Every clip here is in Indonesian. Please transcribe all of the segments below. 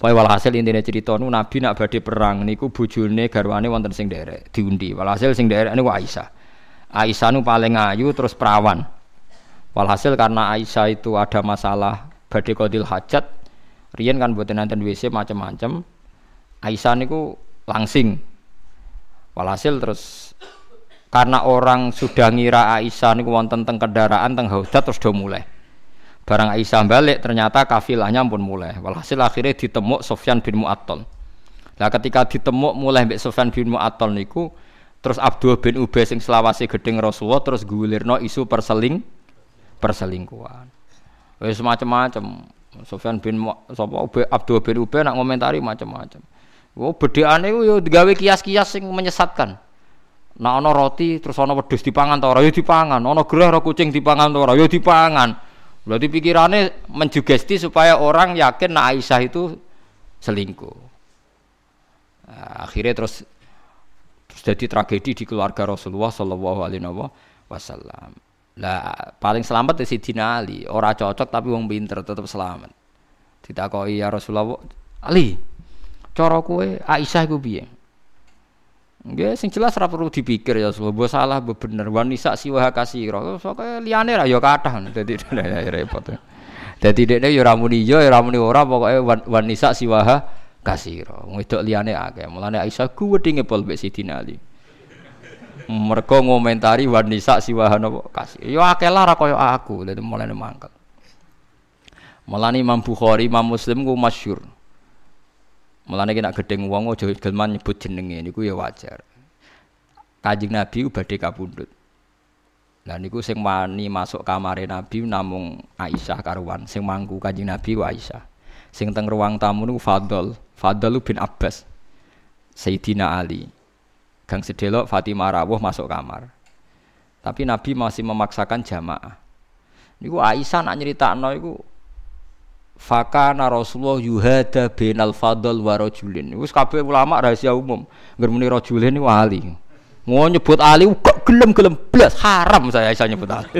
Pokoke walhasil intine cerita nu Nabi nak badhe perang niku bojone garwane wonten sing derek diundi. Walhasil sing derek niku Aisyah. Aisyah nu paling ayu terus perawan. Walhasil karena Aisyah itu ada masalah badhe qadil hajat, riyen kan mboten nanten WC macam-macam. Aisyah niku langsing. Walhasil terus karena orang sudah ngira Aisyah niku wonten teng kendaraan teng haudat terus do mulai. Barang Aisyah balik ternyata kafilahnya pun mulai. Walhasil akhirnya ditemuk Sofyan bin Mu'attal. Nah ketika ditemuk mulai Mbak Sofyan bin Mu'attal niku terus Abdul bin Ubay sing selawasi gedeng Rasulullah terus gulirno isu perseling perselingkuhan. Wis macam-macam. Sofyan bin sapa Abdul bin Ubay nak ngomentari macam-macam. Oh bedekane ku yo digawe kias-kias sing menyesatkan. Nah ana roti terus ana wedhus dipangan ta ora ya dipangan, ana gerah kucing dipangan ta ora ya dipangan. Berarti pikirannya menjugesti supaya orang yakin nah Aisyah itu selingkuh. Nah, akhirnya terus, jadi tragedi di keluarga Rasulullah Shallallahu Alaihi Wasallam. Lah paling selamat di Sidina Ali. Orang cocok tapi wong pinter tetap selamat. Ditakoi ya Rasulullah Ali, cara kue Aisyah iku piye? Nggih sing jelas ora perlu dipikir ya mbok salah bener wanisa siwa kasira. Soke liyane ra ya kathah dadi repot. Dadi dekne ya ora muni ya ora muni ora pokoke wanisa siwa kasira. Wedok liyane akeh. Mulane Aisyah kuwedinge pol mbek Sidina Ali. Mergo ngomentari wanisa siwa napa kasir. Ya akeh lah kaya aku. Dadi mulane mangkel. Mulane Imam Bukhari, Imam Muslim ku masyhur. Mulane kena gedeng wong aja gelman nyebut jenenge niku ya wajar. Kanjeng Nabi badhe kapundhut. Lah niku sing wani masuk kamare Nabi namung Aisyah karuan, sing mangku Kanjeng Nabi wa Aisyah. Sing teng ruang tamu niku Fadl, Fadl bin Abbas. Sayyidina Ali. Gang sedelok Fatimah rawuh masuk kamar. Tapi Nabi masih memaksakan jamaah. Niku Aisyah nak nyeritakno iku Fakana Rasulullah yuhada binal fadl wa rajulin. Wis kabeh ulama rahasia umum. Ngermuni rajulin ini wali. Mau nyebut Ali kok gelem-gelem blas haram saya bisa nyebut Ali.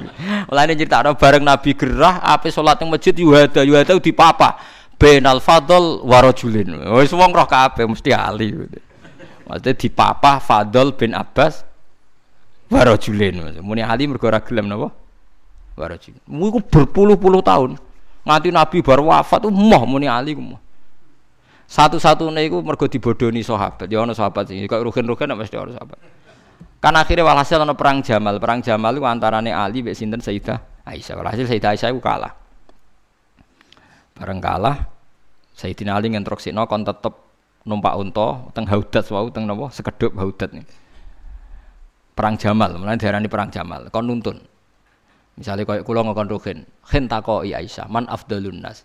Mulane ada bareng Nabi gerah ape salat ning masjid yuhada yuhada di papa fadl wa rajulin. Wis wong roh kabeh mesti Ali. Maksudnya di papa Fadl bin Abbas wa rajulin. Muni Ali mergo ora gelem napa? Wa rajulin. Iku berpuluh-puluh tahun nganti Nabi baru wafat tuh moh muni Ali ku Satu-satunya itu mergo dibodoni sahabat. Ya ana sahabat sing kok rugen-rugen mesti ana sahabat. Kan akhirnya walhasil ana perang Jamal. Perang Jamal itu antarane Ali mbek sinten Sayyidah Aisyah. Walhasil Sayyidah Aisyah itu kalah. Bareng kalah Sayyidina Ali ngentroksino kon tetep numpak unta teng Haudat wau teng napa sekedhop Haudat nih. Perang Jamal, mulane diarani perang Jamal. Kon nuntun. Misalnya kayak kulo ngokon ruhin, khen takoi Aisyah, man afdalun nas.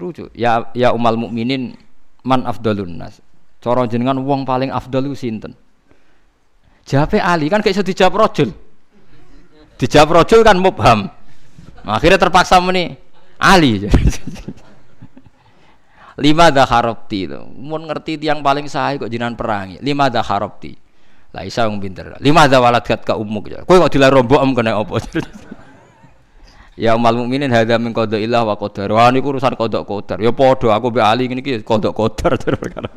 Lucu. Ya ya umal mukminin man afdalun nas. Cara jenengan wong paling afdal itu sinten? Jawabe Ali kan kayak iso dijawab rojul. Dijawab rojul kan mubham. Akhirnya terpaksa meni Ali. Lima dah harapti itu. Mau ngerti tiang paling sahih kok jinan perangi. Lima dah harapti. Lah Isa wong pinter. Lima ada walat kat ka umuk. Kowe kok dilar rombok am kena apa? ya umal mukminin hadza min qada ilah wa qadar. Wah niku urusan qada qadar. Ya padha aku mbek Ali ngene iki qada qadar perkara.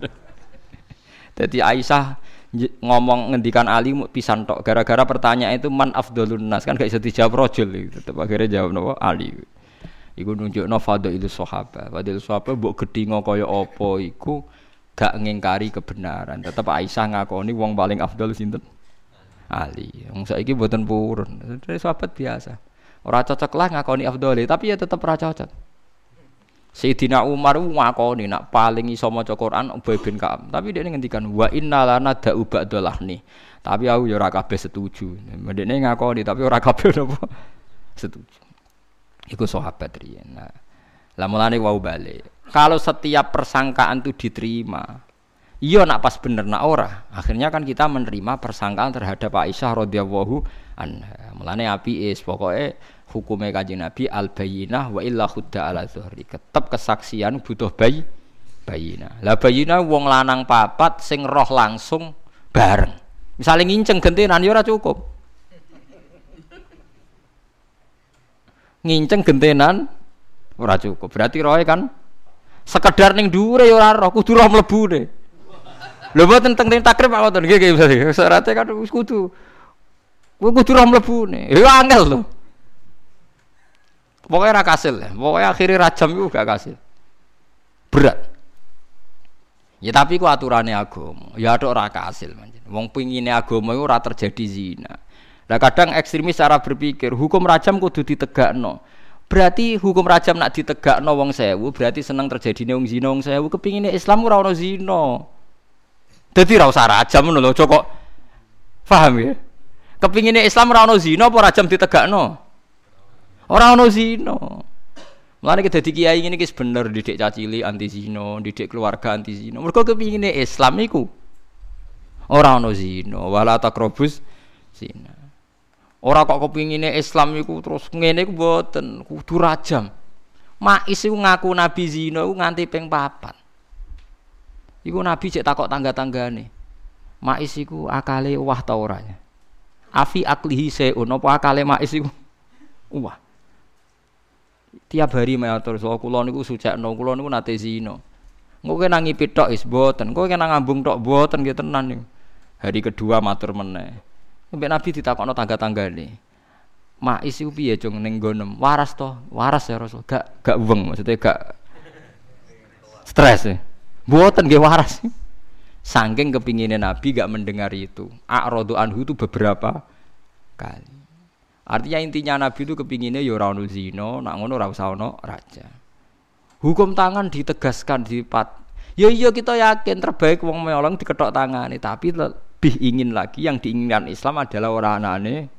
Dadi Aisyah ngomong ngendikan Ali pisan tok gara-gara pertanyaan itu man afdalun nas kan gak bisa dijawab rojul tetep akhirnya jawab nopo Ali iku nunjukno fadhilus sahabat fadhilus sahabat mbok gedhinga kaya apa iku gak ngingkari kebenaran. Tetap Aisyah ngakoni wong paling afdal sinten? Ali. Wong saiki mboten purun. Dari sahabat biasa. Ora cocok lah ngakoni afdal, tapi ya tetap ora cocok. Sayyidina Umar ngakoni nak paling iso maca Quran Ubay bin Ka'ab. Tapi dia ngendikan wa inna lana da'u nih. Tapi aku ya ora kabeh setuju. Mendene ngakoni tapi ora kabeh setuju. Iku sahabat riyen. Nah, lah mulane wau balik. Kalau setiap persangkaan itu diterima, iya nak pas bener nak ora. Akhirnya kan kita menerima persangkaan terhadap Aisyah radhiyallahu anha. Mulane api is pokoknya hukumnya kaji Nabi al bayinah wa illa khudda ala zuhri. Tetap kesaksian butuh bayi bayinah. Lah bayinah wong lanang papat sing roh langsung bareng. Misalnya nginceng gentenan ya ora cukup. Nginceng gentenan ora cukup. Berarti roe kan Sekedar ning dhuwure ya ora roh, kudu roh mlebu ne. Lho mboten teng teng takrib apa wonten nggih nggih syaratnya kan kudu. Kudu roh mlebu ne. Ya angel lho. Pokoknya ra kasil ya. Pokoknya akhirnya rajam itu gak kasil. Berat. Ya tapi ku aturannya agama. Ya ada ora kasil manjen. Wong pingine agama itu ora terjadi zina. Nah kadang ekstremis cara berpikir hukum rajam kudu ditegakno. Berarti hukum rajam nak ditegakno wong sewu berarti seneng terjadi wong zina wong sewu kepingine Islam ora ono zina. Dadi ora usah rajam ngono lho. Paham ya? Kepingine Islam ora ono zina apa rajam ditegakno? Ora ono. Mulane kita dadi kiai ngene iki bener didik cacili anti zina, didik keluarga anti zina. Mergo kepingine Islam iku ora ono zina, wala zina. Ora kok kepingine Islam iku terus ngene iku mboten, kudu rajam. Mais ngaku nabi zina nganti ping. Iku nabi cek takok tangga-tanggane. Mais iku akale wah ta ora ya? Afi aklihi seun apa akale mais iku wah tiap hari matur so kula niku sujakno kula niku nate zina engko kena ngipi tok is boten engko kena ngambung tok boten nggih tenan hari kedua matur meneh Mbak Nabi ditakokno tangga-tanggane Mais iku piye cung ning gonem waras to waras ya Rasul gak gak weng maksudnya gak stres ya boten nggih waras Sangking kepinginnya Nabi gak mendengar itu. A'rodu anhu itu beberapa kali. Artinya intinya Nabi itu kepinginnya ya ora ono nak ngono raja. Hukum tangan ditegaskan di pat. Ya iya kita yakin terbaik wong melong diketok tangane, tapi lebih ingin lagi yang diinginkan Islam adalah orang anane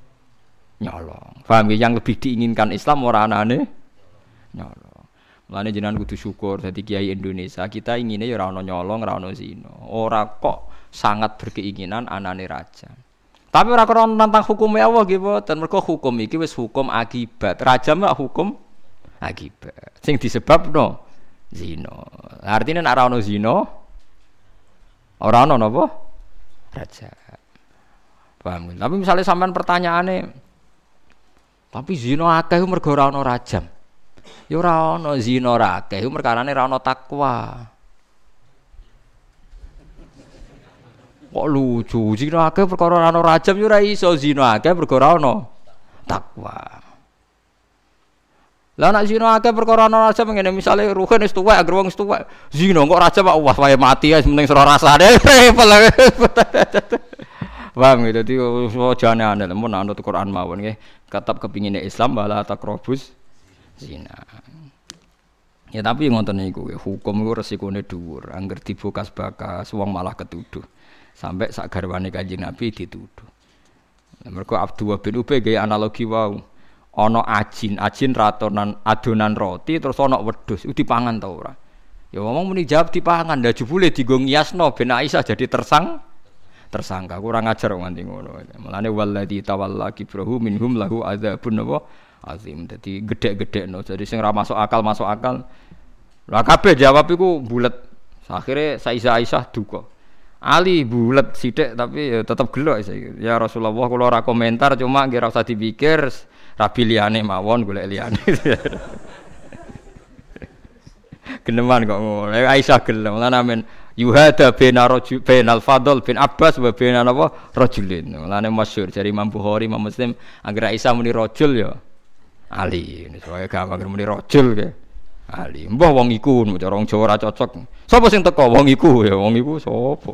nyolong. Paham ya? Yang lebih diinginkan Islam orang anane nyolong. Mulane jenengan kudu syukur dadi kiai Indonesia. Kita inginnya ya ora nyolong, ora zina. Ora kok sangat berkeinginan anane raja. Tapi ora krono tentang hukum Allah nggih mboten. Mergo hukum iki wis hukum akibat. Raja mah hukum akibat. Sing disebabno zina. Artinya nek ora ono zina ora ono napa? Raja. Paham? Tapi misalnya sampean pertanyaane tapi zina akeh mergo ora ono rajam. Ya ora ono zina ora akeh merkarane ora ono takwa. Kok lucu, zina akeh perkara ana rajam yo ora iso zina akeh perkara ana takwa. Lah nek zina akeh perkara ana rajam ngene misale ruhen wis tuwek agar wong wis tuwek zina kok rajam kok wah wae mati ya penting sira rasane repot. Paham gitu, dadi jangan aneh mun anut Quran mawon nggih. Tetap kepingine Islam bala takrobus zina. Ya tapi ngoten niku hukum iku resikone dhuwur, angger dibukas bakas wong malah ketuduh sampai sak garwane kanjeng Nabi dituduh. Mergo Abdullah bin Ubay gaya analogi wau. Ana ajin, ajin ratonan adonan roti terus ana wedhus, dipangan ta ora? Ya ngomong muni jawab dipangan, lah jebule digo ngiasno ben Aisyah jadi tersang tersangka kurang ajar nganti ngono. Mulane walladzi tawalla kibrahu minhum lahu adzabun apa azim. Dadi gedhe-gedhekno. Jadi sing ora masuk akal masuk akal. Lah kabeh jawab iku bulet. Akhirnya Saiza Aisyah duka. Ali bulat sidik tapi ya tetap gelok ya Rasulullah kalau ora komentar cuma nggih usah dipikir rabi liyane mawon golek liyane. Geneman kok ngono. Aisyah gelem lan amen yuhada bena rajul benal fadl bin Abbas wa bena napa? Rajulin lan masyhur dari Imam Bukhari Imam Muslim agar Aisyah muni rajul ya. Ali ini soalnya gampang muni rajul ke Ali mbah wong iku cara wong Jawa ora cocok Sapa sing teko wong iku ya wong iku sapa.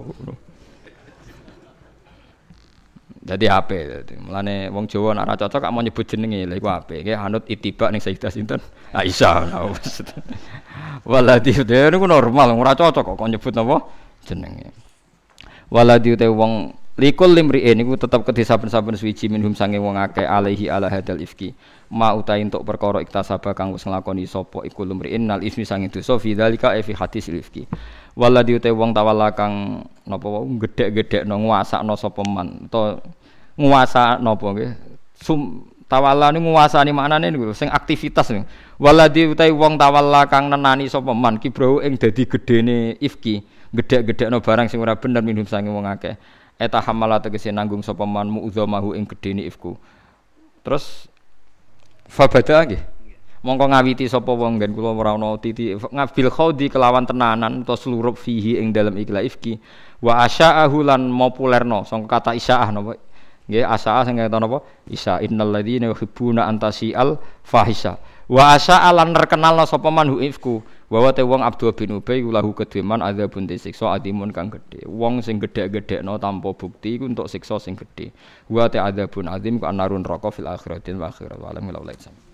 Jadi apa? Jadi mulane wong Jawa nek ora cocok gak mau nyebut jenenge lha iku ape. Ki anut itibak ning Sayyidah sinten? Aisyah. Waladi dia niku normal ora cocok kok nyebut napa jenenge. Waladi te wong likul limri'in niku tetep kedhe saben-saben suwiji minhum sange wong akeh alaihi ala hadal ifki. Ma utai untuk perkara iktasaba kang wis nglakoni sapa iku lumriin nal ismi sange dosa fi dzalika fi hadis rifki waladi utai wong tawalla kang napa wong gedhek-gedhekno nguasakno sapa man to nguasa napa nggih. Sum tawalla ni nguasani maknane niku sing aktivitas nih waladi utai wong tawalla kang nenani sapa man kibrau ing dadi gedene ifki gedhek-gedhekno barang sing ora bener minum sange wong akeh eta hamala tegese nanggung sapa man mu'dzamahu ing gedene ifku. Terus Fabada nggih. Mongko ngawiti sapa wong gen kula ora ana titi ngabil khodi kelawan tenanan utawa seluruh fihi ing dalam ikla ifki. Wa asya'ahu lan populerno sangka kata isaah napa? Nggih asaa sing kata napa? Isa innal ladzina yuhibbuna antasial fahisa wa asya'a lan terkenalno sapa man ifku wa te wong Abdul bin Ubay lahu kedheman adzabun siksa adimun kang gedhe. Wong sing gedhe-gedhekno tanpa bukti iku untuk siksa sing gedhe. Wa te adzabun adim ku anarun raka fil akhiratin wa akhirat